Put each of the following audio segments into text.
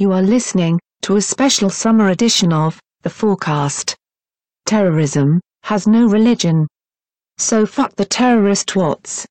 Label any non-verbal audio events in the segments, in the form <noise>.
You are listening to a special summer edition of The FOARcast. Terrorism has no religion. So fuck the terrorist twats.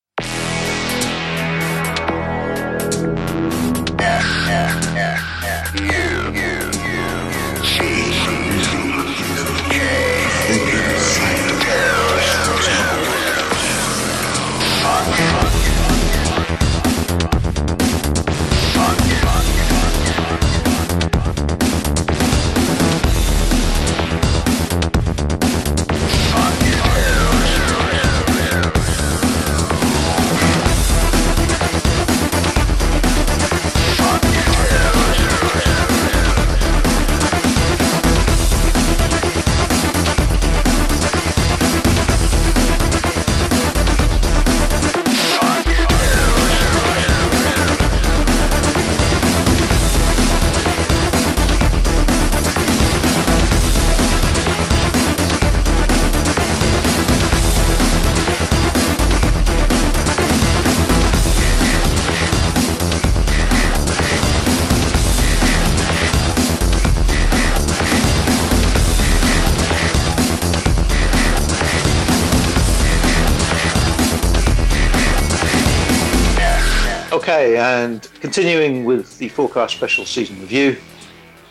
And continuing with the FOARcast special season review,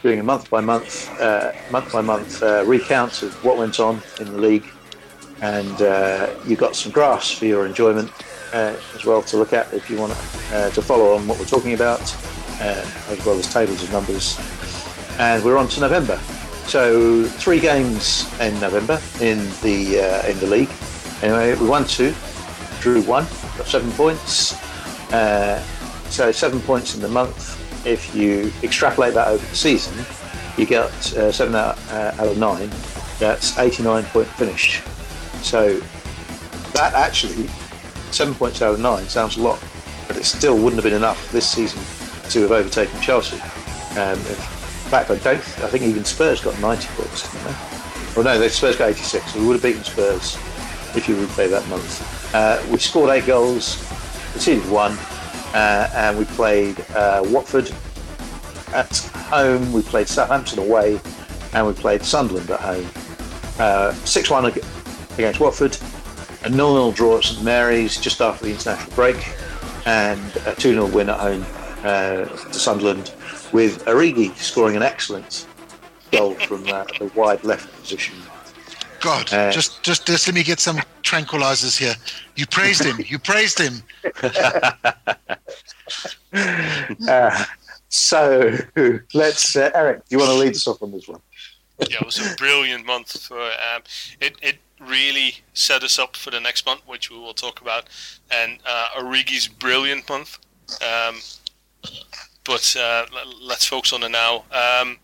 doing a month by month, uh, month by month uh, recount of what went on in the league, and uh, you've got some graphs for your enjoyment uh, as well to look at if you want uh, to follow on what we're talking about, uh, as well as tables of numbers. And we're on to November. So three games in November in the in the league. Anyway, we won two, drew one, got seven points. Uh, so seven points in the month. If you extrapolate that over the season, you get uh, seven out, uh, out of nine. That's 89 point finish. So that actually, seven points out of nine sounds a lot, but it still wouldn't have been enough this season to have overtaken Chelsea. Um, in fact, I don't. I think even Spurs got 90 points? Well, no, they Spurs got 86. So we would have beaten Spurs if you replay that month. Uh, we scored eight goals, conceded one, uh, and we played uh, Watford at home, we played Southampton away, and we played Sunderland at home. Uh, 6 1 against Watford, a 0 0 draw at St Mary's just after the international break, and a 2 0 win at home uh, to Sunderland, with Origi scoring an excellent goal from uh, the wide left position. God, Uh, just, just just let me get some tranquilizers here. You praised him. You praised him. <laughs> Uh, so let's, uh, Eric, do you want to lead us off on this one? yeah, it was a brilliant month for um, it. It really set us up for the next month, which we will talk about, and uh, Origi's brilliant month. Um, but uh, let's focus on it now. Um,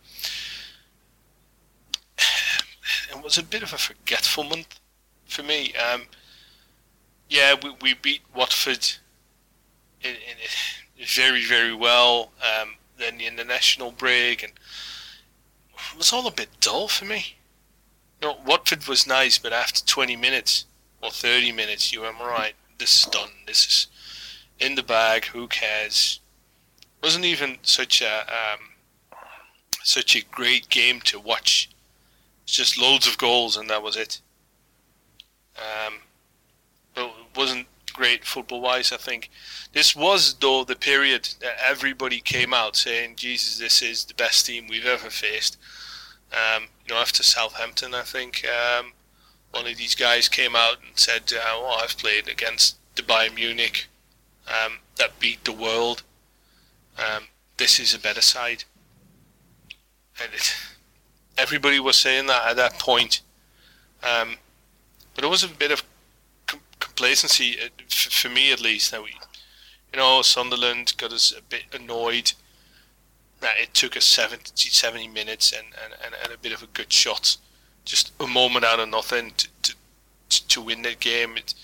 it was a bit of a forgetful month for me. Um, yeah, we, we beat Watford in, in, very very well. Um, then the international break and it was all a bit dull for me. You know, Watford was nice, but after 20 minutes or 30 minutes, you went, right, this is done. This is in the bag. Who cares? wasn't even such a um, such a great game to watch. It's just loads of goals, and that was it. Um, but it wasn't great football-wise. I think this was though the period that everybody came out saying, "Jesus, this is the best team we've ever faced." Um, you know, after Southampton, I think um, one of these guys came out and said, uh, "Well, I've played against the Bayern Munich um, that beat the world. Um, this is a better side." And it, everybody was saying that at that point. Um, but it was a bit of com- complacency, uh, f- for me at least, that we, you know, Sunderland got us a bit annoyed that it took us 70, 70 minutes and, and, and, a bit of a good shot, just a moment out of nothing to, to, to win that game. It,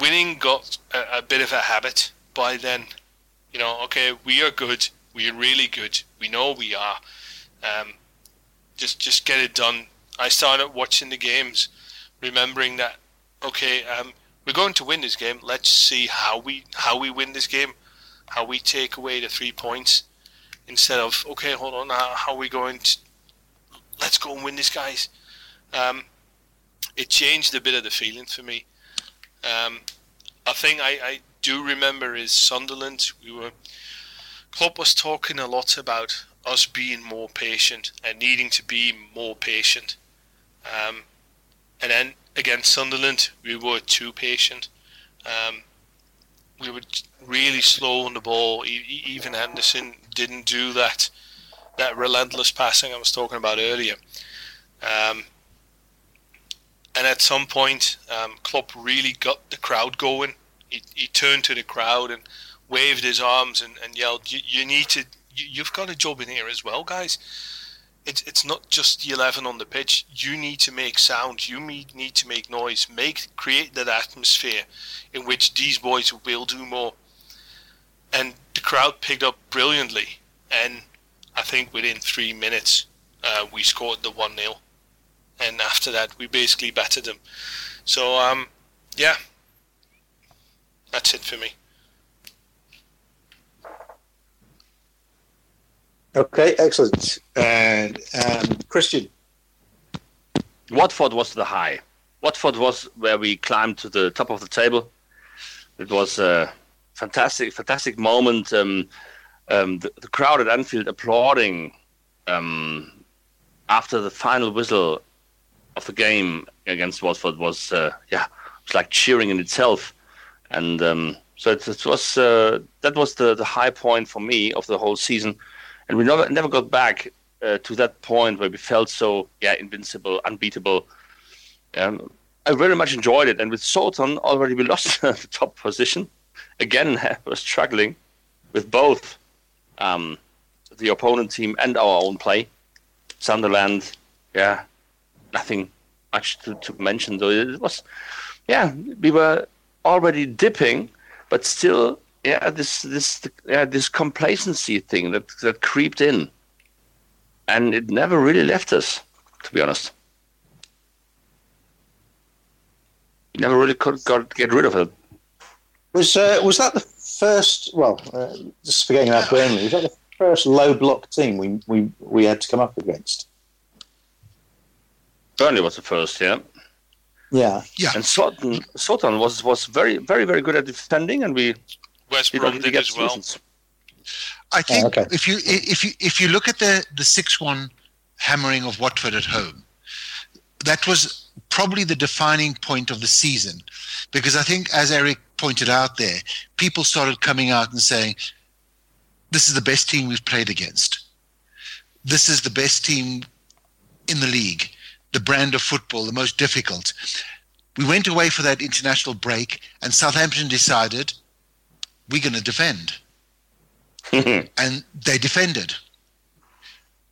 winning got a, a bit of a habit by then. You know, okay, we are good, we are really good, we know we are. Um, just just get it done. I started watching the games, remembering that okay, um, we're going to win this game. Let's see how we how we win this game, how we take away the three points. instead of okay, hold on, how, how are we going to let's go and win this, guys. Um, it changed a bit of the feeling for me. Um, a thing I, I do remember is Sunderland. We were Klopp was talking a lot about us being more patient and needing to be more patient. Um, and then against Sunderland, we were too patient. Um, we were really slow on the ball. Even Henderson didn't do that that relentless passing I was talking about earlier. Um, and at some point, um, Klopp really got the crowd going. He, he turned to the crowd and waved his arms and, and yelled, you, you need to, you, have got a job in here as well, guys. It's, it's not just the 11 on the pitch. You need to make sound. You need, need to make noise. Make create that atmosphere in which these boys will do more. And the crowd picked up brilliantly. And I think within three minutes, uh, we scored the 1 0. And after that, we basically battered them. So, um, yeah, that's it for me. Okay, excellent. And um, Christian. Watford was the high. Watford was where we climbed to the top of the table. It was a fantastic, fantastic moment. Um, um, the, the, crowd at Anfield applauding um, after the final whistle of the game against Watford was, uh, yeah, it was like cheering in itself. And um, so it, it was uh, that was the, the high point for me of the whole season and we never never got back uh, to that point where we felt so yeah invincible, unbeatable. Um, I very much enjoyed it, and with Southampton already we lost <laughs> the top position. Again, <laughs> we're struggling with both um, the opponent team and our own play. Sunderland, yeah, nothing much to, to mention though. It was, yeah, we were already dipping, but still yeah, this this yeah this complacency thing that that creeped in, and it never really left us, to be honest. You never really could got get rid of it. Was uh, was that the first? Well, uh, just forgetting about Burnley. Was that the first low block team we we we had to come up against? Burnley was the first, yeah. Yeah, yeah. And Southampton, Southampton was was very very very good at defending, and we West Brom did as well. I think oh, okay. if you if you if you look at the the six one hammering of Watford at home, that was probably the defining point of the season, because I think as Eric pointed out there, people started coming out and saying, "This is the best team we've played against. This is the best team in the league." The brand of football, the most difficult. We went away for that international break, and Southampton decided we're going to defend. <laughs> and they defended.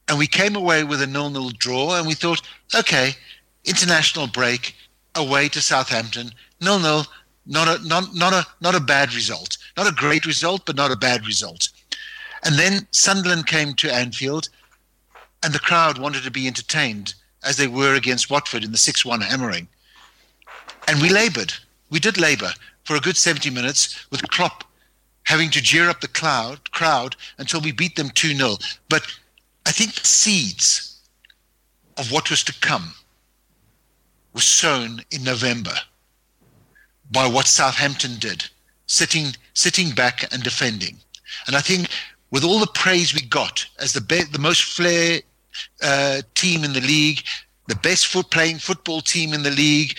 And we came away with a nil-nil draw, and we thought, okay, international break, away to Southampton, nil-nil, not a not not a not a bad result, not a great result, but not a bad result. And then Sunderland came to Anfield, and the crowd wanted to be entertained as they were against Watford in the six-one hammering, and we laboured. We did labour for a good seventy minutes with Klopp having to jeer up the cloud, crowd until we beat them 2 0. But I think seeds of what was to come were sown in November by what Southampton did, sitting, sitting back and defending. And I think with all the praise we got as the, be- the most flair uh, team in the league, the best foot playing football team in the league,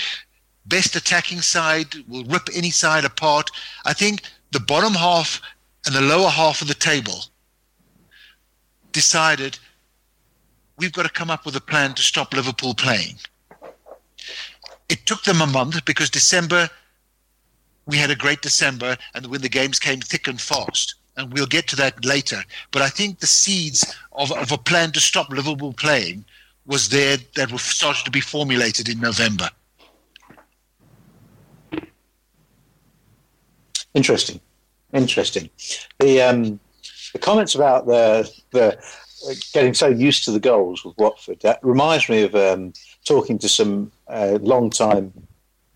best attacking side, will rip any side apart. I think the bottom half and the lower half of the table decided we've got to come up with a plan to stop Liverpool playing. It took them a month because December, we had a great December, and when the games came thick and fast. And we'll get to that later. But I think the seeds of, of a plan to stop Liverpool playing was there that was started to be formulated in November. Interesting. Interesting. The um, the comments about the the getting so used to the goals with Watford that reminds me of um, talking to some uh, long time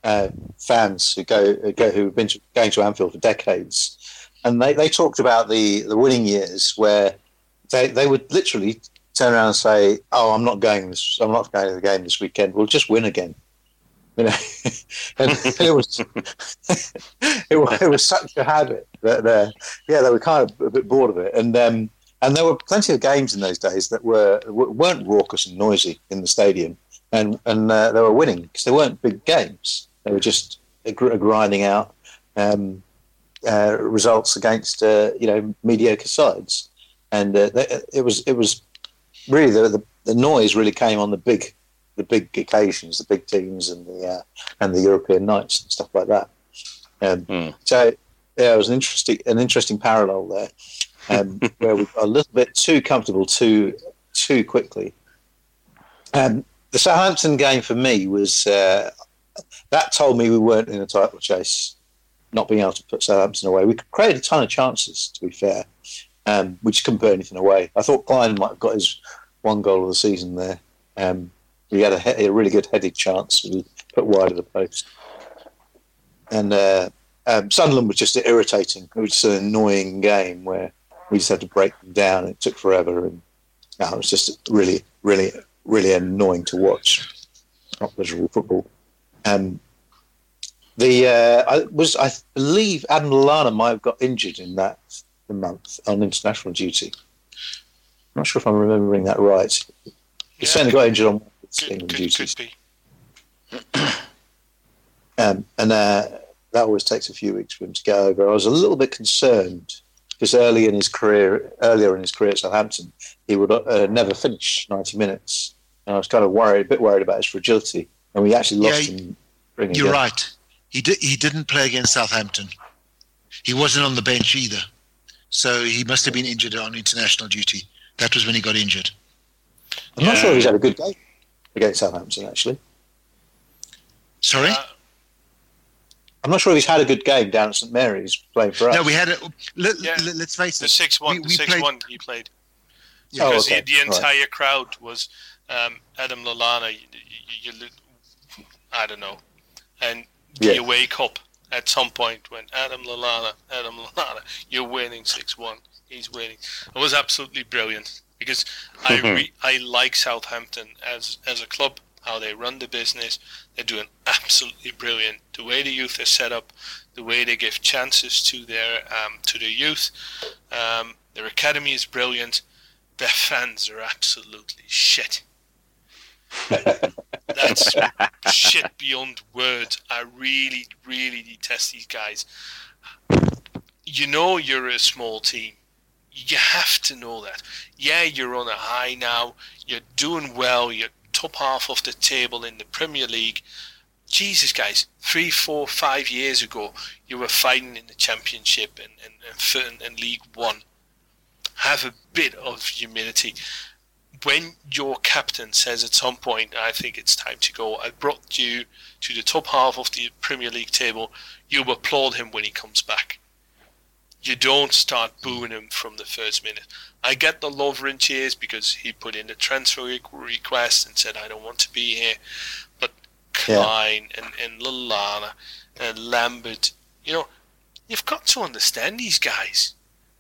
uh, fans who go, go who've been to, going to Anfield for decades, and they, they talked about the the winning years where they they would literally turn around and say, "Oh, I'm not going this. I'm not going to the game this weekend. We'll just win again." You know, <laughs> and <laughs> it was <laughs> it, was, it was such a habit that uh, yeah, they were kind of a bit bored of it, and um, and there were plenty of games in those days that were weren't raucous and noisy in the stadium, and and uh, they were winning because they weren't big games. They were just grinding out um, uh, results against uh, you know mediocre sides, and uh, they, it was it was really the, the, the noise really came on the big the big occasions, the big teams, and the uh, and the European nights and stuff like that. Um, mm. So yeah, it was an interesting an interesting parallel there, um, <laughs> where we got a little bit too comfortable too too quickly. Um, the Southampton game for me was uh, that told me we weren't in a title chase, not being able to put Southampton away. We created a ton of chances, to be fair, um, we just couldn't put anything away. I thought Clyne might have got his one goal of the season there. Um, he had a, a, really good headed chance, he put wide of the post. And uh, um, Sunderland was just irritating. It was just an annoying game where we just had to break them down. It took forever, and no, it was just really, really, really annoying to watch. Not pleasurable football. Um, the uh, I was I believe Adam Lallana might have got injured in that month on international duty. I'm not sure if I'm remembering that right. He yeah, certainly got injured on England duties. <clears throat> um, and uh, that always takes a few weeks for him to get over. I was a little bit concerned because early in his career, earlier in his career at Southampton, he would uh, never finish 90 minutes, and I was kind of worried, a bit worried about his fragility. And we actually lost yeah, him. You're right. He did. He didn't play against Southampton. He wasn't on the bench either, so he must have been injured on international duty. That was when he got injured. I'm yeah. not sure he's had a good game against Southampton, actually. Sorry? Uh, I'm not sure if he's had a good game down at St Mary's playing for us. No, we had it. Let, yeah, us face it. The six one, we, we six played, one he played. Yeah. Because oh, okay. the, the, entire right. crowd was um, Adam Lallana. You, you, you, I don't know, and the yeah. away cup at some point when Adam Lallana, Adam Lallana, you're winning six one. He's winning. It was absolutely brilliant because I mm-hmm. re- I like Southampton as as a club. How they run the business, they're doing <laughs> absolutely brilliant. The way the youth are set up, the way they give chances to their um, to their youth, um, their academy is brilliant. Their <laughs> fans are absolutely shit. <laughs> That's shit beyond words. I really, really detest these guys. You know you're a small team you have to know that. Yeah, you're on a high now. You're doing well. You're top half of the table in the Premier League. Jesus, guys, three, four, five years ago, you were fighting in the Championship and, and, and, and League One. Have a bit of humility. When your captain says at some point, I think it's time to go, I brought you to the top half of the Premier League table, you applaud him when he comes back you don't start booing him from the first minute. I get the Lovren cheers because he put in the transfer request and said, I don't want to be here. But Clyne yeah. and, and Lallana and Lambert, you know, you've got to understand these guys.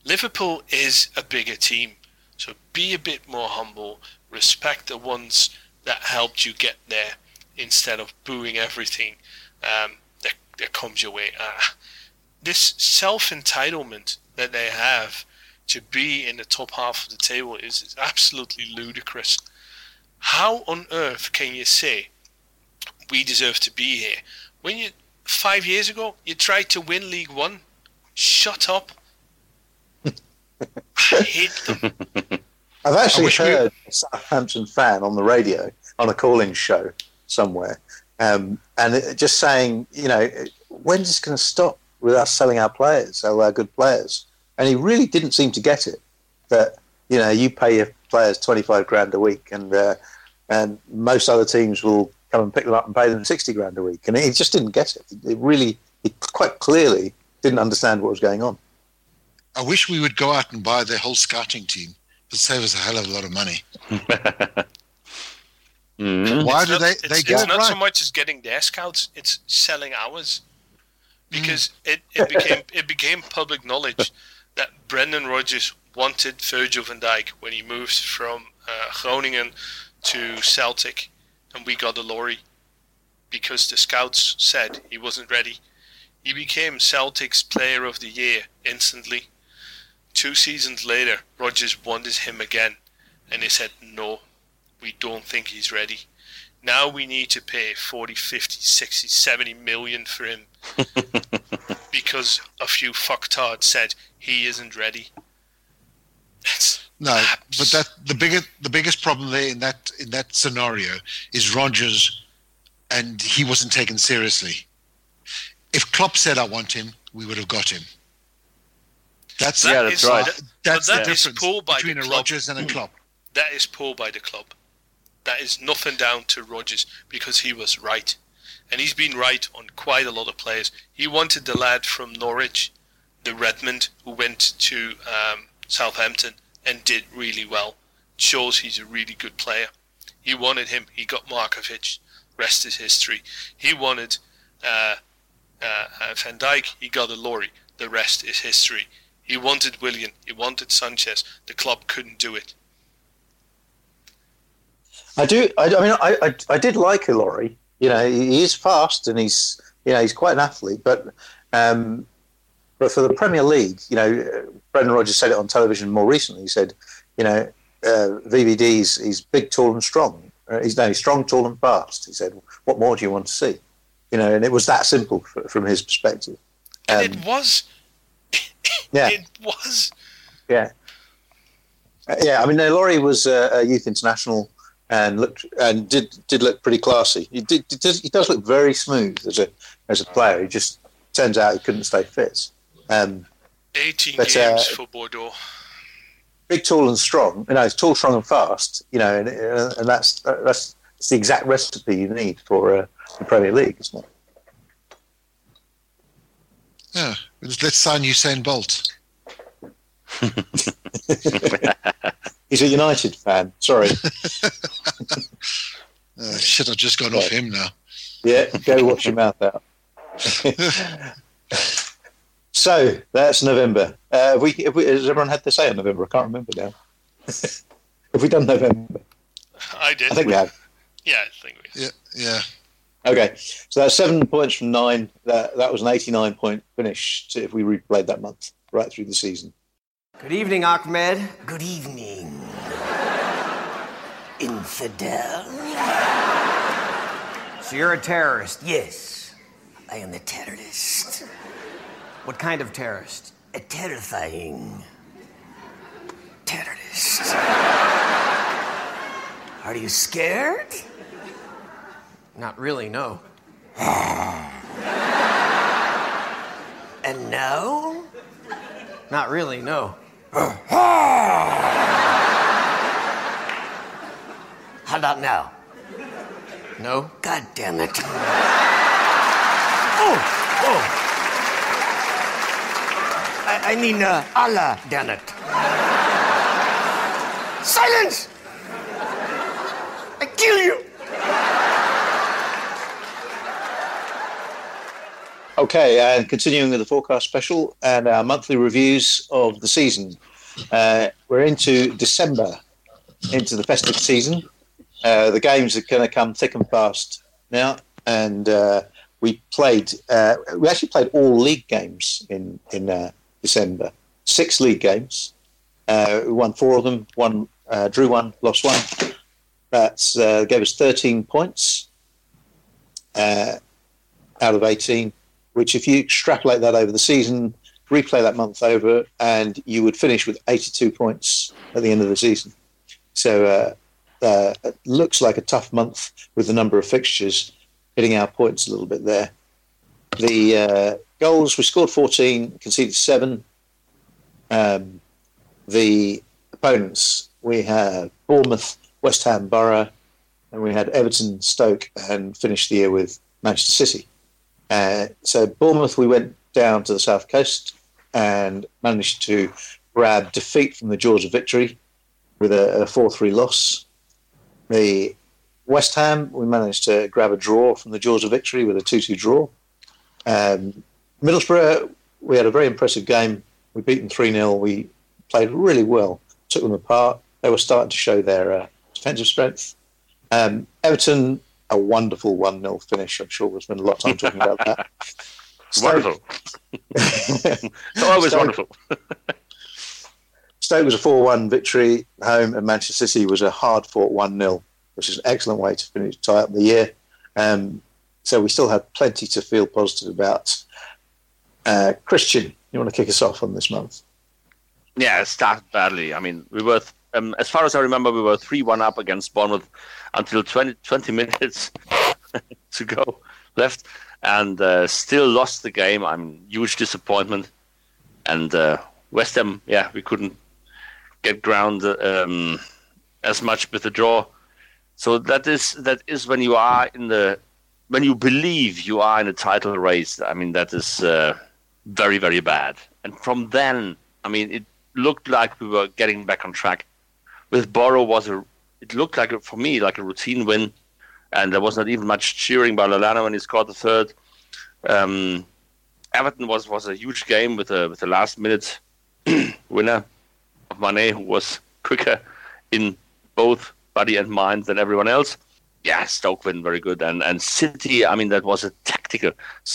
Liverpool is a bigger team. So be a bit more humble. Respect the ones that helped you get there instead of booing everything um, that, that comes your way. Uh, this self entitlement that they have to be in the top half of the table is, is absolutely ludicrous. How on earth can you say we deserve to be here when you five years ago you tried to win League One? Shut up. <laughs> I hate them. I've actually heard we... a Southampton fan on the radio on a call-in show somewhere, um, and it, just saying, you know, when's this going to stop? With us selling our players, sell our good players. And he really didn't seem to get it that you know you pay your players twenty five grand a week, and uh, and most other teams will come and pick them up and pay them sixty grand a week. And he just didn't get it. It really, he quite clearly didn't understand what was going on. I wish we would go out and buy their whole scouting team. It'd save us a hell of a lot of money. mm-hmm. <laughs> Why it's do not, they? They it's, get it's not right. so much as getting their scouts; it's selling ours because mm. it, it became it became public knowledge that Brendan Rodgers wanted Virgil van Dijk when he moved from uh, Groningen to Celtic, and we got Ilori because the scouts said he wasn't ready. He became Celtic's Player of the Year instantly. Two seasons later, Rodgers wanted him again, and they said, no, we don't think he's ready. Now we need to pay 40, 50, 60, 70 million for him <laughs> because a few fucktards said he isn't ready. no, but that the biggest the biggest problem there in that in that scenario is Rodgers, and he wasn't taken seriously. If Klopp said I want him, we would have got him. That's yeah, that's right. That, that's that the difference between a Rodgers and a Klopp. That is poor by the club. That is nothing down to Rodgers because he was right, and he's been right on quite a lot of players. He wanted the lad from Norwich, the Redmond, who went to um, Southampton and did really well. Shows he's a really good player. He wanted him. He got Markovic. Rest is history. He wanted uh, uh, uh, Van Dijk. He got Ilori. The rest is history. He wanted Willian. He wanted Sanchez. The club couldn't do it. I do. I, I mean, I, I, I did like Ilori. You know, he is fast and he's you know he's quite an athlete, but um, but for the Premier League, you know, Brendan Rodgers said it on television more recently. He said, you know, uh, VVD's he's big, tall, and strong. Uh, he's no, he's strong, tall, and fast. He said, what more do you want to see? You know, and it was that simple for, from his perspective. Um, and it was. <laughs> yeah. It was. Yeah. Uh, yeah, I mean, Laurie was a youth international and looked and did did look pretty classy. He did, he does, he does look very smooth as a as a player. He just turns out he couldn't stay fit. Um, 18 but, uh, games uh, for Bordeaux. Big, tall, and strong. You know, he's tall, strong, and fast. You know, and, and that's that's the exact recipe you need for uh, the Premier League, isn't it? Yeah, let's sign Usain Bolt. <laughs> <laughs> He's a United fan. Sorry. <laughs> uh, shit, I've just gone off him now. Yeah, go watch your mouth out. <laughs> so that's November. Uh, have we, have we, has everyone had to say on November? I can't remember now. <laughs> have we done November? I did. I think we have. Yeah, I think we. Yeah, yeah. Okay, so that's seven points from nine. That that was an eighty-nine point finish if we replayed that month right through the season. Good evening, Ahmed. Good evening. Infidel. So you're a terrorist? Yes, I am a terrorist. What kind of terrorist? A terrifying terrorist. Are you scared? Not really, no. and no? Not really, no. How about now? No? God damn it. Oh, oh. I, I mean, uh, Allah, damn it. Silence! I kill you! Okay, and continuing with the FOARcast special and our monthly reviews of the season. Uh, we're into December, into the festive season. Uh, the games are going to come thick and fast now, and uh, we played. Uh, we actually played all league games in in uh, December. Six league games. We won four of them. One drew one, lost one. That gave us thirteen points out of eighteen which if you extrapolate that over the season, replay that month over, and you would finish with 82 points at the end of the season. So uh, uh, it looks like a tough month with the number of fixtures, hitting our points a little bit there. The uh, goals, we scored 14, conceded 7. Um, the opponents, we had Bournemouth, West Ham, Boro, and we had Everton, Stoke, and finished the year with Manchester City. Uh, so Bournemouth, we went down to the south coast and managed to grab defeat from the jaws of victory with a, 4-3 loss. The West Ham, we managed to grab a draw from the jaws of victory with a 2-2 draw. Um, Middlesbrough, we had a very impressive game. We beat them 3-0. We played really well, took them apart. They were starting to show their uh, defensive strength. Um, Everton, a wonderful 1 0 finish. I'm sure we'll spend a lot of time talking about that. <laughs> wonderful. <laughs> always Stoke, wonderful. <laughs> Stoke was a 4 1 victory home, and Manchester City was a hard fought 1 0, which is an excellent way to finish tie up the year. Um, so we still have plenty to feel positive about. Uh, Christian, you want to kick us off on this month? Yeah, it started badly. I mean, we were, um, as far as I remember, we were 3 1 up against Bournemouth until 20, 20 <laughs> minutes <laughs> to go left and uh, still lost the game. I'm huge disappointment. And uh, West Ham, yeah, we couldn't get ground um, as much with the draw. So that is that is when you are in the when you believe you are in a title race. I mean that is uh, very very bad. And from then, I mean it looked like we were getting back on track. With Boro was a it looked like for me like a routine win and there was not even much cheering by Lallana when he scored the third. Um, Everton was, was a huge game with a with a last minute <clears throat> winner of Mane, who was quicker in both body and mind than everyone else. Yeah, Stoke win very good, and and City. I mean, that was a tactical.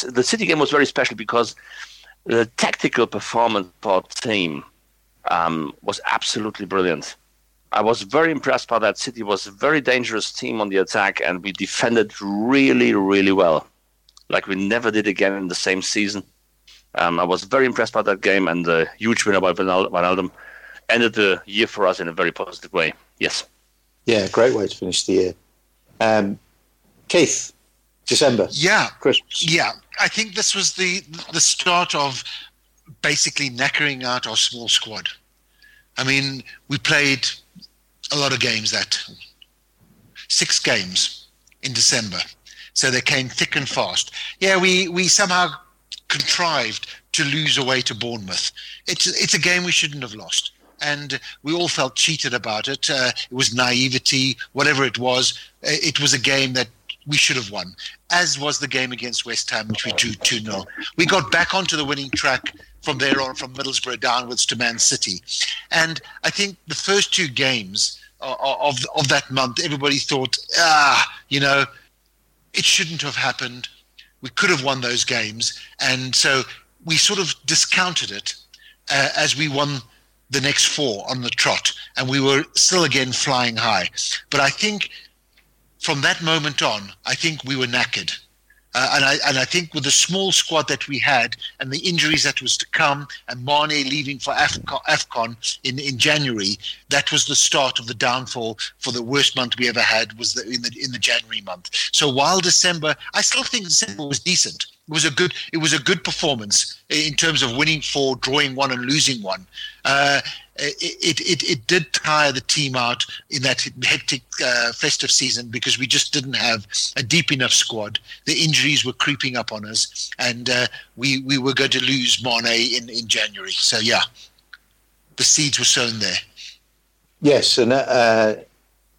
The City game was very special because the tactical performance for our team um, was absolutely brilliant. I was very impressed by that. City was a very dangerous team on the attack, and we defended really, really well, like we never did again in the same season. Um, I was very impressed by that game, and the huge winner by Wijnaldum ended the year for us in a very positive way. Yes. Yeah, great way to finish the year. Um, Keith, December. Yeah, Christmas. Yeah, I think this was the the start of basically knackering out our small squad. I mean, we played a lot of games that six games in December. So they came thick and fast. Yeah, we, we somehow contrived to lose away to Bournemouth. It's it's a game we shouldn't have lost, and we all felt cheated about it. Uh, it was naivety, whatever it was. It was a game that we should have won, as was the game against West Ham, which we drew 2 0. We got back onto the winning track from there on, from Middlesbrough downwards to Man City. And I think the first two games of, of that month, everybody thought, ah, you know, it shouldn't have happened. We could have won those games. And so we sort of discounted it uh, as we won the next four on the trot. And we were still again flying high. But I think from that moment on, I think we were knackered. Uh, and I and I think with the small squad that we had and the injuries that was to come, and Mane leaving for Afcon, in in January, that was the start of the downfall for the worst month we ever had was the, in the in the January month. So while December, I still think December was decent. It was a good it was a good performance in terms of winning four, drawing one, and losing one. Uh, it, it, it did tire the team out in that hectic uh, festive season because we just didn't have a deep enough squad. The injuries were creeping up on us, and uh, we, we were going to lose Mane in, in January. So, yeah, the seeds were sown there. Yes, and uh,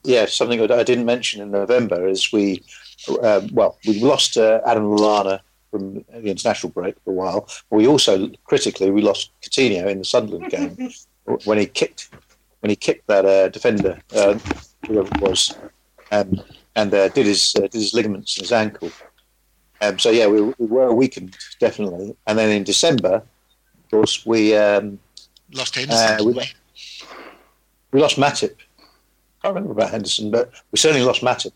yeah, something I didn't mention in November is we, um, well, we lost uh, Adam Lallana from the international break for a while. We also, critically, we lost Coutinho in the Sunderland game. <laughs> when he kicked when he kicked that uh, defender, uh, whoever it was, um, and uh, did his uh, did his ligaments in his ankle. Um, so yeah, we, we, were weakened definitely. And then in December, of course, we um, lost Henderson. Uh, we, we, lost Matip. I can't remember about Henderson, but we certainly lost Matip.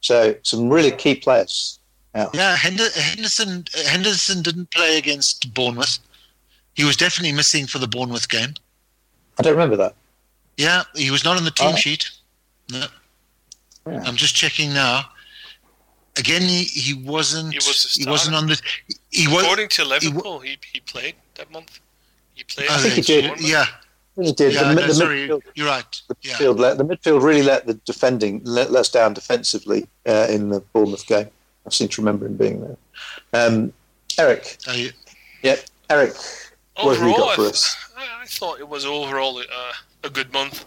So some really key players. Out. Yeah, Henderson Henderson didn't play against Bournemouth. He was definitely missing for the Bournemouth game. I don't remember that. Yeah, he was not on the team oh. sheet. No. Yeah. I'm just checking now. Again, he, he wasn't. He, was he wasn't on the. He was, According to Liverpool, he, he, played that month. He played. I think he did. Yeah. He did. Yeah, the, no, the sorry, midfield, you're right. The midfield, let, the midfield really let the defending let, let us down defensively uh, in the Bournemouth game. I seem to remember him being there. Um, Eric. You, yeah, Eric. Overall, what have you got for us? I, I thought it was overall uh, a good month.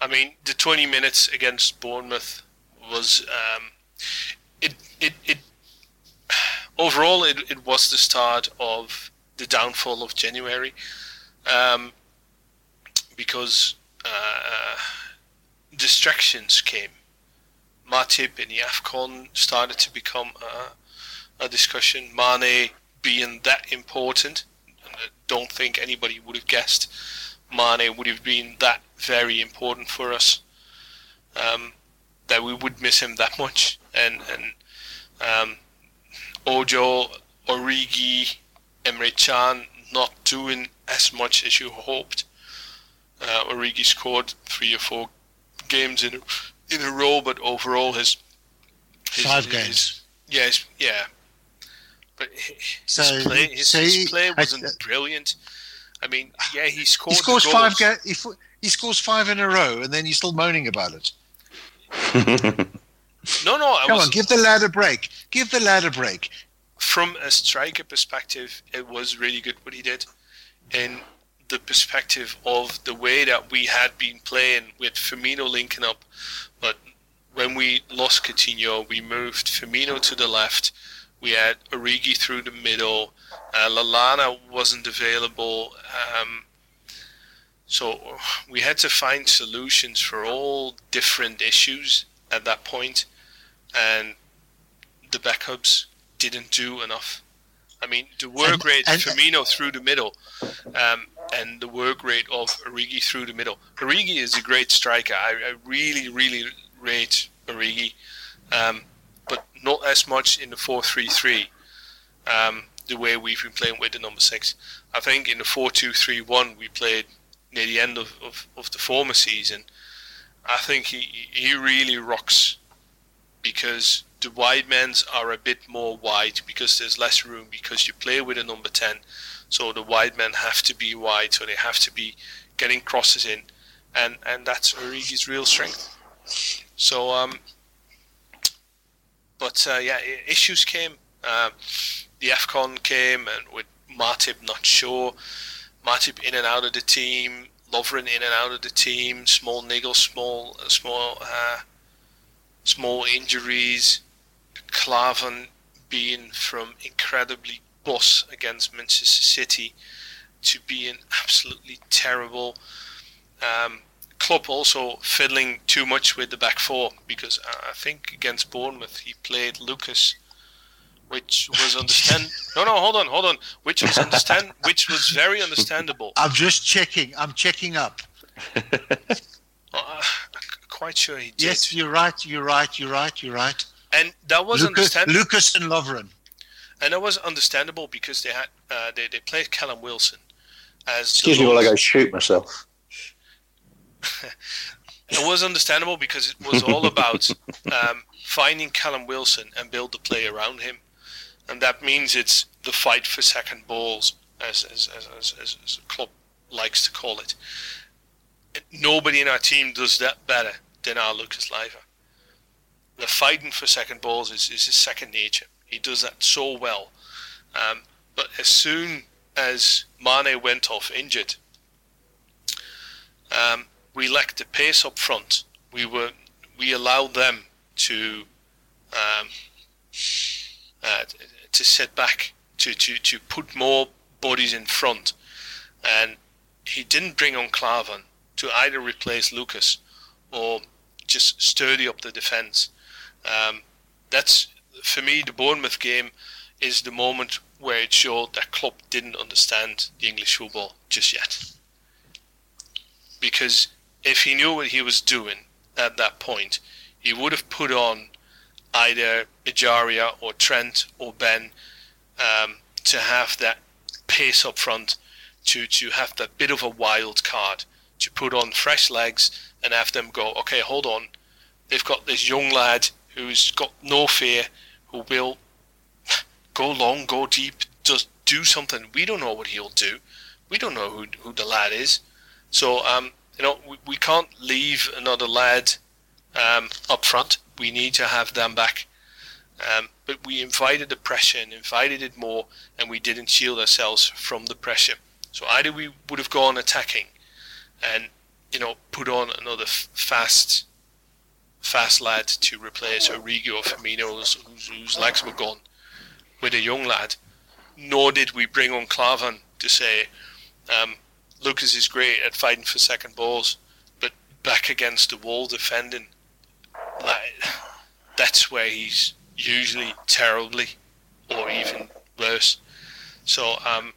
I mean, the 20 minutes against Bournemouth was um, it, it it overall it, it was the start of the downfall of January. Um, because uh, distractions came. Matip in the AFCON started to become a discussion. Mane being that important, I don't think anybody would have guessed Mane would have been that very important for us. Um, that we would miss him that much, and and um, Ojo, Origi, Emre Can not doing as much as you hoped. Uh, Origi scored three or four games in a, in a row, but overall his, his five his, games. Yes, yeah, yeah, but his so, play his, so his play wasn't I, uh, brilliant. I mean, yeah, he scored. He scores five. Ga- he, he scores five in a row, and then you're still moaning about it. <laughs> no, no. I Come was, on, give the lad a break. Give the lad a break. From a striker perspective, it was really good what he did. In the perspective of the way that we had been playing with Firmino linking up, but when we lost Coutinho, we moved Firmino to the left. We had Origi through the middle. Uh, Lallana wasn't available. Um, so we had to find solutions for all different issues at that point, and the backups didn't do enough. I mean, the work rate and, Firmino through the middle, um, and the work rate of Origi through the middle. Origi is a great striker. I, I really, really rate Origi, um, but not as much in the four-three-three. Um, the way we've been playing with the number six. I think in the four-two-three-one we played near the end of, of, of the former season, I think he he really rocks because the wide men's are a bit more wide because there's less room because you play with a number 10 so the wide men have to be wide so they have to be getting crosses in. And and that's Origi's real strength. So um but uh, yeah issues came. Um, the AFCON came and with Matip not sure. Matip in and out of the team, Lovren in and out of the team, small niggles, small small uh, small injuries, Klavan being from incredibly boss against Manchester City to being absolutely terrible. Um, Klopp also fiddling too much with the back four because I think against Bournemouth he played Lucas which was understand. <laughs> no, no, hold on, hold on. Which was understand, which was very understandable. I'm just checking. I'm checking up. <laughs> uh, quite sure he did. Yes, you're right. You're right. You're right. You're right. And that was Lucas, understandable. Lucas and Lovren. And that was understandable because they had uh, they they played Callum Wilson as. Excuse me while I go shoot myself. <laughs> it was understandable because it was all about <laughs> um, finding Callum Wilson and build the play around him and that means it's the fight for second balls, as as as as, as, as a club likes to call it. Nobody in our team does that better than our Lucas Leiva. The fighting for second balls is, is his second nature. He does that so well. Um, but as soon as Mane went off injured, um, we lacked the pace up front. We were we allowed them to um, uh, to sit back, to, to, to put more bodies in front. And he didn't bring on Klavan to either replace Lucas or just sturdy up the defence. Um, that's, for me, the Bournemouth game is the moment where it showed that Klopp didn't understand the English football just yet. Because if he knew what he was doing at that point, he would have put on either Ejaria or Trent or Ben um, to have that pace up front, to, to have that bit of a wild card, to put on fresh legs and have them go, okay, hold on. They've got this young lad who's got no fear, who will <laughs> go long, go deep, just do something. We don't know what he'll do. We don't know who, who the lad is. So, um, you know, we, we can't leave another lad um, up front we need to have them back. Um, but we invited the pressure and invited it more, and we didn't shield ourselves from the pressure. So either we would have gone attacking, and you know put on another f- fast, fast lad to replace Origi or Firmino, whose, whose legs were gone, with a young lad. Nor did we bring on Klavan to say, um, Lucas is great at fighting for second balls, but back against the wall defending, like, that's where he's usually terribly, or even worse. So um,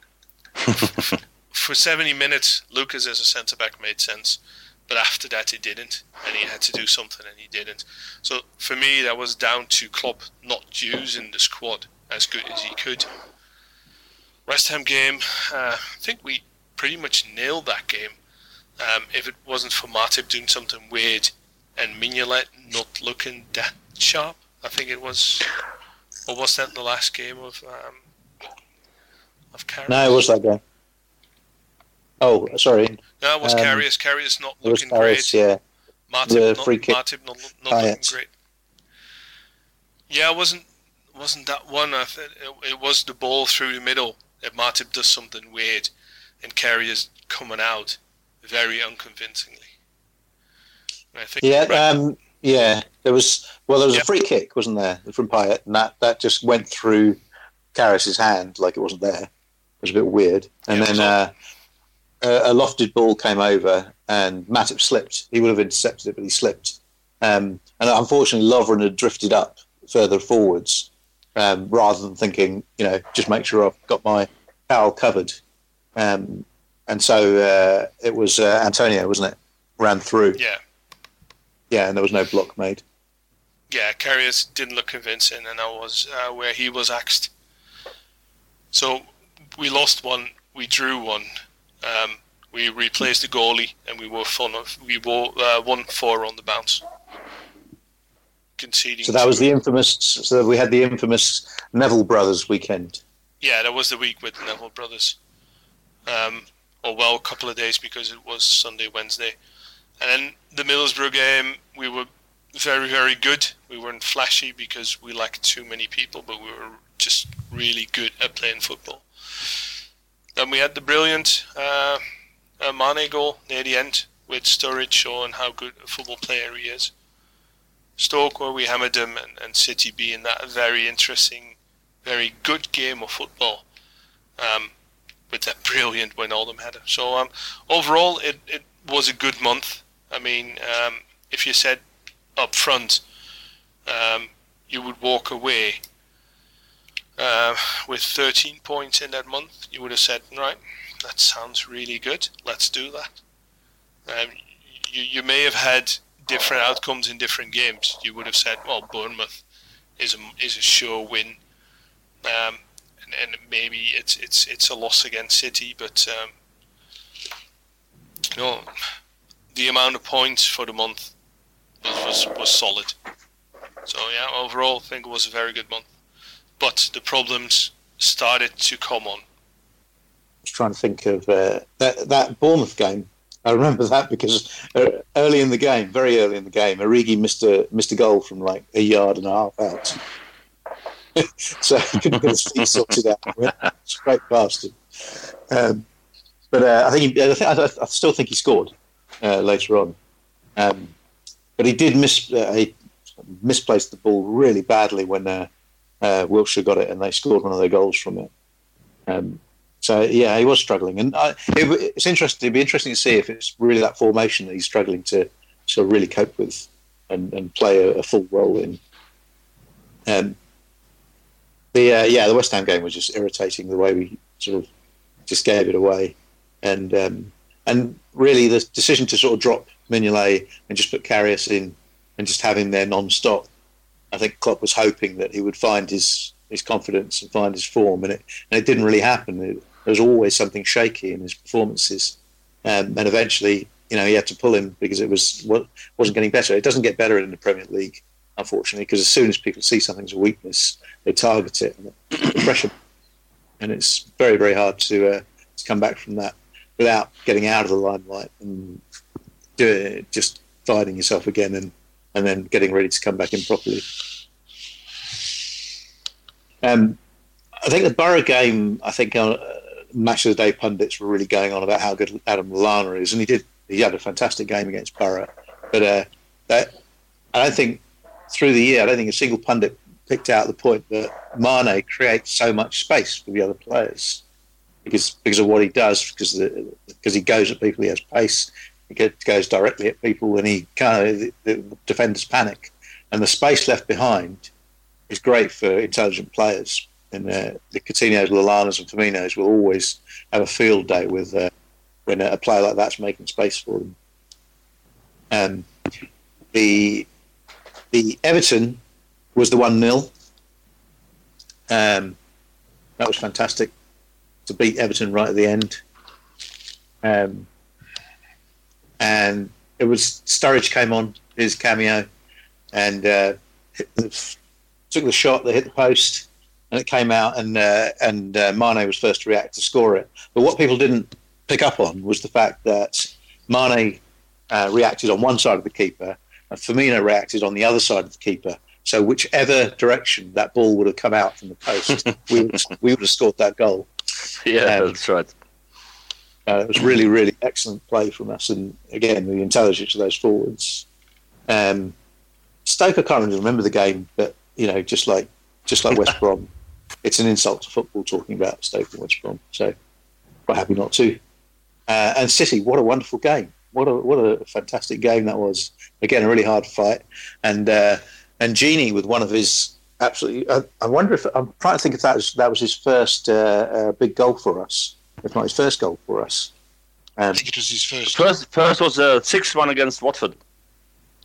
<laughs> for 70 minutes, Lucas as a centre back made sense, but after that he didn't, and he had to do something, and he didn't. So for me, that was down to Klopp not using the squad as good as he could. West Ham game, uh, I think we pretty much nailed that game. Um, if it wasn't for Matip doing something weird and Mignolet not looking that sharp, I think it was. Or was that the last game of um, of Karius? No, it was that game. Oh, sorry. No, it was um, Karius. Karius not looking Karius, great. Yeah. Matip not, Matip not, not looking great. Yeah, it wasn't wasn't that one. I it, it was the ball through the middle. If Matip does something weird, and Karius coming out very unconvincingly. I think yeah, um, yeah. There was well, there was yep. a free kick, wasn't there, from Payet, and that, that just went through Karius's hand like it wasn't there. It was a bit weird, and yeah, then uh, a, lofted ball came over, and Matip slipped. He would have intercepted it, but he slipped. Um, and unfortunately, Lovren had drifted up further forwards, um, rather than thinking, you know, just make sure I've got my foul covered. Um, and so uh, it was uh, Antonio, wasn't it? Ran through. Yeah. Yeah, and there was no block made. Yeah, Karius didn't look convincing, and that was uh, where he was axed. So we lost one, we drew one. Um, we replaced the goalie, and we were fun of we were uh, one four on the bounce. Conceding. So that was the infamous. So we had the infamous Neville brothers weekend. Yeah, that was the week with the Neville brothers. Um, or well, a couple of days because it was Sunday, Wednesday, and then the Middlesbrough game we were very, very good. We weren't flashy because we lacked too many people, but we were just really good at playing football. Then we had the brilliant uh, uh, Mane goal near the end with Sturridge showing how good a football player he is. Stoke, where we hammered them, and, and City being that very interesting, very good game of football. Um, with that brilliant Wijnaldum header. So um, overall, it, it was a good month. I mean, um, if you said up front, um, you would walk away uh, with 13 points in that month, you would have said, right, that sounds really good. Let's do that. Um, you, you may have had different outcomes in different games. You would have said, well, Bournemouth is a, is a sure win. Um, and maybe it's it's it's a loss against City, but um, you know the amount of points for the month was, was, was solid. So yeah, overall, I think it was a very good month. But the problems started to come on. I was trying to think of uh, that that Bournemouth game. I remember that because uh, early in the game, very early in the game, Origi missed a missed a goal from like a yard and a half out. <laughs> so he couldn't get his feet sorted out. Straight past him. Um, but uh, I think he, I, I, I, still think he scored uh, later on. Um, but he did miss uh, he misplaced the ball really badly when uh, Wilshere got it and they scored one of their goals from it. Um, so yeah, he was struggling, and I, it, it's interesting. It'd be interesting to see if it's really that formation that he's struggling to sort of really cope with and, and play a, a full role in. Um, the uh, yeah, the West Ham game was just irritating the way we sort of just gave it away, and um, and really the decision to sort of drop Mignolet and just put Karius in and just have him there non-stop. I think Klopp was hoping that he would find his his confidence and find his form, and it and it didn't really happen. It, there was always something shaky in his performances, um, and eventually, you know, he had to pull him because it was wasn't getting better. It doesn't get better in the Premier League unfortunately, because as soon as people see something's a weakness, they target it and pressure, and it's very very hard to uh, to come back from that without getting out of the limelight and it, just finding yourself again and and then getting ready to come back in properly. Um, I think the Boro game. I think uh, match of the day pundits were really going on about how good Adam Lallana is, and he did. He had a fantastic game against Boro, but uh, that I don't think through the year, I don't think a single pundit picked out the point that Mane creates so much space for the other players. because because of what he does, because the, because he goes at people, he has pace, he goes directly at people, and he kind of the, the defenders panic, and the space left behind is great for intelligent players. And uh, the Coutinho's, Lallanas, and Firminos will always have a field day with uh, when a player like that's making space for them. Um, the the Everton was the one 0 um, That was fantastic to beat Everton right at the end. Um, and it was Sturridge came on his cameo and uh, the, took the shot that hit the post and it came out and uh, and uh, Mane was first to react to score it. But what people didn't pick up on was the fact that Mane uh, reacted on one side of the keeper and Firmino reacted on the other side of the keeper. So whichever direction that ball would have come out from the post, <laughs> we, would, we would have scored that goal. Yeah, um, that's right. Uh, it was really, really excellent play from us, and again, the intelligence of those forwards. Um, Stoke, I can't really remember the game, but you know, just like just like West <laughs> Brom, it's an insult to football talking about Stoke and West Brom. So, quite happy not to. Uh, and City, what a wonderful game! What a what a fantastic game that was. Again, a really hard fight, and uh, and Gini with one of his absolutely. I, I, wonder if I'm trying to think if that was that was his first uh, uh, big goal for us, if not his first goal for us. Um, I think it was his first. First, first was a six-one against Watford.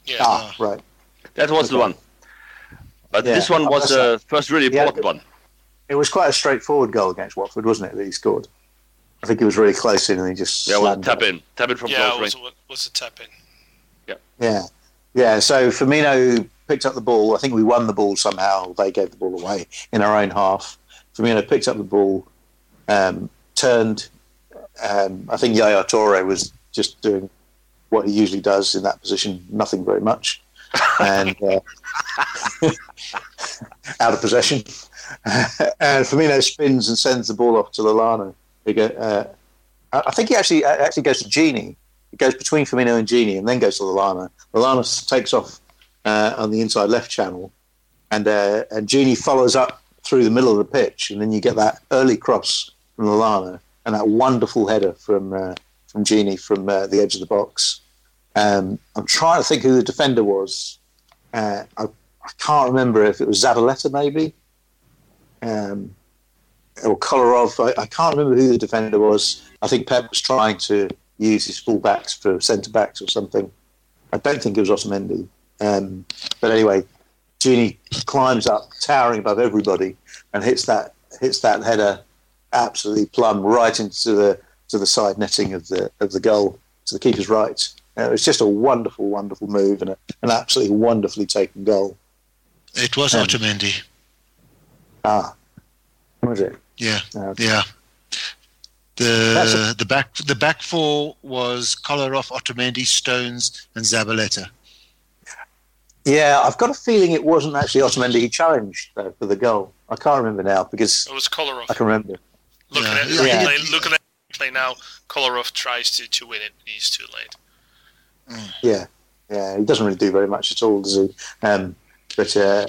Yeah. Ah, right. That was okay. the one. But yeah, this one was the uh, first really important one. It was quite a straightforward goal against Watford, wasn't it? That he scored. I think he was really close in, and he just yeah, was tap in, tap in from yeah, close was, was a tap in. Yeah, yeah, yeah. So Firmino picked up the ball. I think we won the ball somehow. They gave the ball away in our own half. Firmino picked up the ball, um, turned. Um, I think Yaya Toure was just doing what he usually does in that position, nothing very much, and uh, <laughs> out of possession. <laughs> and Firmino spins and sends the ball off to Lallana. Uh, I think he actually actually goes to Gini. It goes between Firmino and Gini, and then goes to Lallana. Lallana takes off uh, on the inside left channel, and uh, and Gini follows up through the middle of the pitch, and then you get that early cross from Lallana and that wonderful header from uh, from Gini from uh, the edge of the box. Um, I'm trying to think who the defender was. Uh, I, I, can't remember if it was Zabaleta maybe, um, or Kolarov. I, I, can't remember who the defender was. I think Pep was trying to use his fullbacks for centre backs or something. I don't think it was Otamendi. Um, but anyway, Gini climbs up, towering above everybody, and hits that hits that header absolutely plumb right into the to the side netting of the of the goal to the keeper's right. Uh, it was just a wonderful, wonderful move and a, an absolutely wonderfully taken goal. It was um, Otamendi. Ah, was it? Yeah, uh, yeah. The a, the back the back four was Kolarov, Otamendi, Stones, and Zabaleta. Yeah, I've got a feeling it wasn't actually Otamendi he challenged though, for the goal. I can't remember now because it was Kolarov. I can remember. Looking yeah. at yeah. Replay, looking at play now, Kolarov tries to, to win it. He's too late. Yeah, yeah, he doesn't really do very much at all, does he? Um, but uh,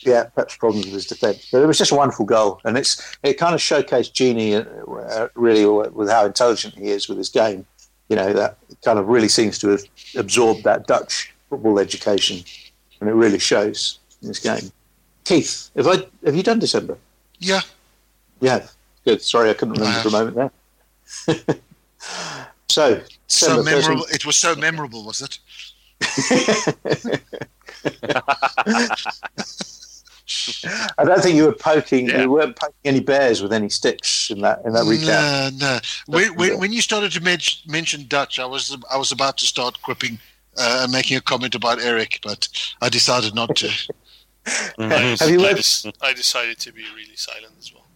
yeah, perhaps problems with his defence. But it was just a wonderful goal, and it's it kind of showcased Gini uh, really with how intelligent he is with his game. You know, that kind of really seems to have absorbed that Dutch football education, and it really shows in this game. Keith, have I have you done December? Yeah. Yeah. Good. Sorry, I couldn't remember for a moment there. <laughs> so, so memorable. It was so memorable, was it? <laughs> I don't think you were poking. Yeah. You weren't poking any bears with any sticks in that in that recap. No, no. When, <laughs> when, when you started to mention, mention Dutch, I was I was about to start quipping uh, making a comment about Eric, but I decided not to. I, Have you I, des- I decided to be really silent as well.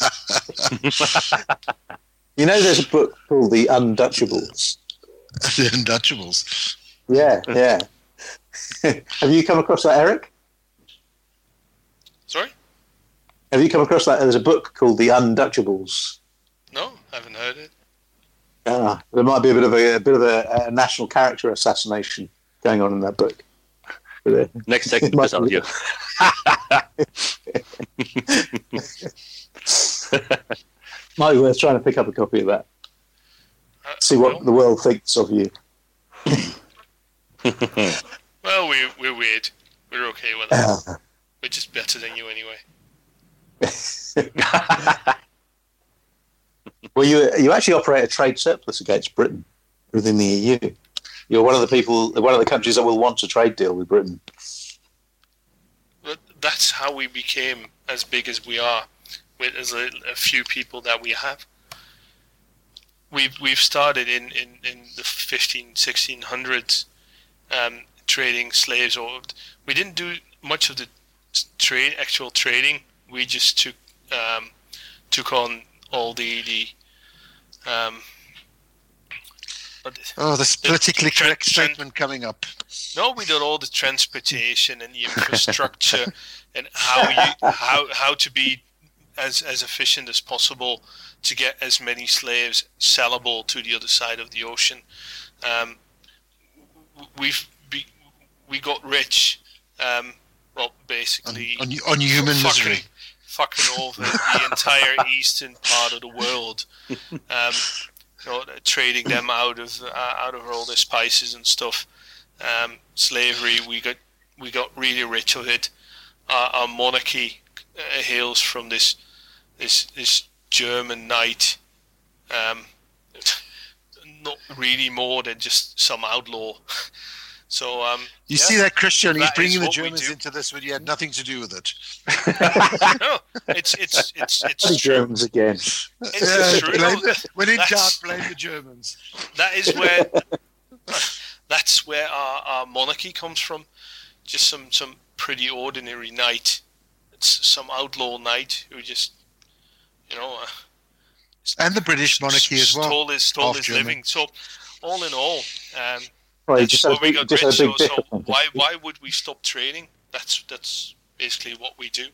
<laughs> you know, there's a book called The Undutchables. <laughs> the Undutchables. Yeah, yeah. <laughs> Have you come across that, Eric? Sorry. Have you come across that? There's a book called The Undutchables. No, I haven't heard it. Uh, there might be a bit of a, a bit of a, a, national character assassination going on in that book. Next segment is on you. <laughs> Might be worth trying to pick up a copy of that. Uh, See what well, the world thinks of you. <laughs> well, we, we're weird. We're okay with that. Uh, we're just better than you anyway. <laughs> well, you you actually operate a trade surplus against Britain within the EU. You're one of the people, one of the countries that will want a trade deal with Britain. But that's how we became as big as we are, with as a, a few people that we have. We've we've started in, in, in the 15, 1600s, um, trading slaves, or we didn't do much of the trade, actual trading. We just took um, took on all the the um, oh, this politically the, correct tra- statement coming up. No, we did all the transportation and the infrastructure <laughs> and how you how how to be as as efficient as possible to get as many slaves sellable to the other side of the ocean. Um, we've be, we got rich. Um, well, basically on, on, on human fucking, misery, fucking over the <laughs> entire eastern part of the world. Um, you know, trading them out of uh, out of all the spices and stuff. Um, slavery, we got we got really rich of it. Uh, our monarchy uh, hails from this this this German knight. Um, not really more than just some outlaw. <laughs> So um, you yeah, see that Christian, he's bringing the Germans into this when you had nothing to do with it. no, it's it's it's it's Germans again. It's true. Blame, when in doubt, blame the Germans. That is where that's where our, our monarchy comes from. Just some some pretty ordinary knight. It's some outlaw knight who just you know. Uh, <laughs> and the British monarchy as well. Stole his, stole his living. So, all in all, um, Right, just, a big, just rich, a big so, so why why would we stop trading? That's that's basically what we do.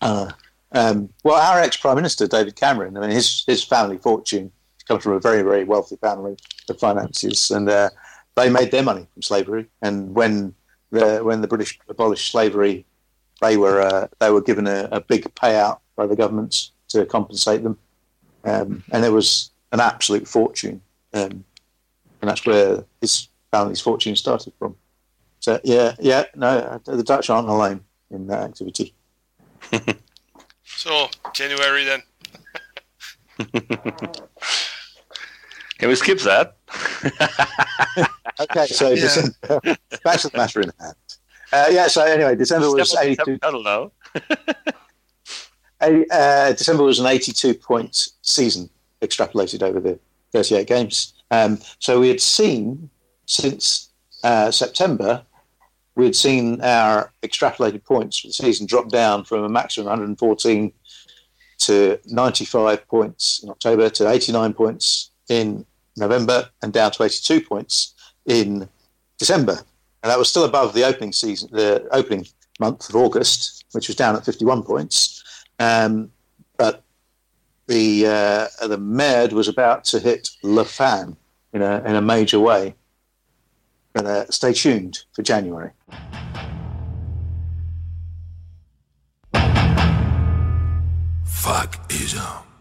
Uh, um, well, our ex prime minister David Cameron. I mean, his his family fortune comes from a very very wealthy family of finances, and uh, they made their money from slavery. And when the when the British abolished slavery, they were uh, they were given a, a, big payout by the governments to compensate them, um, and it was an absolute fortune. Um, and that's where his family's fortune started from. So yeah, yeah, no, the Dutch aren't alone in that activity. <laughs> so January then. <laughs> Can we skip that? <laughs> okay, so yeah. December, back to the matter in hand. Uh, yeah, so anyway, December was 82. I don't know. Uh, December was an 82 point season extrapolated over the 38 games. Um, so we had seen since uh, September, we had seen our extrapolated points for the season drop down from a maximum of 114 to 95 points in October to 89 points in November and down to 82 points in December. And that was still above the opening season, the opening month of August, which was down at 51 points. Um, but the uh, the Med was about to hit Le Fan, in a, in a major way. But uh, stay tuned for January. Fuck is up.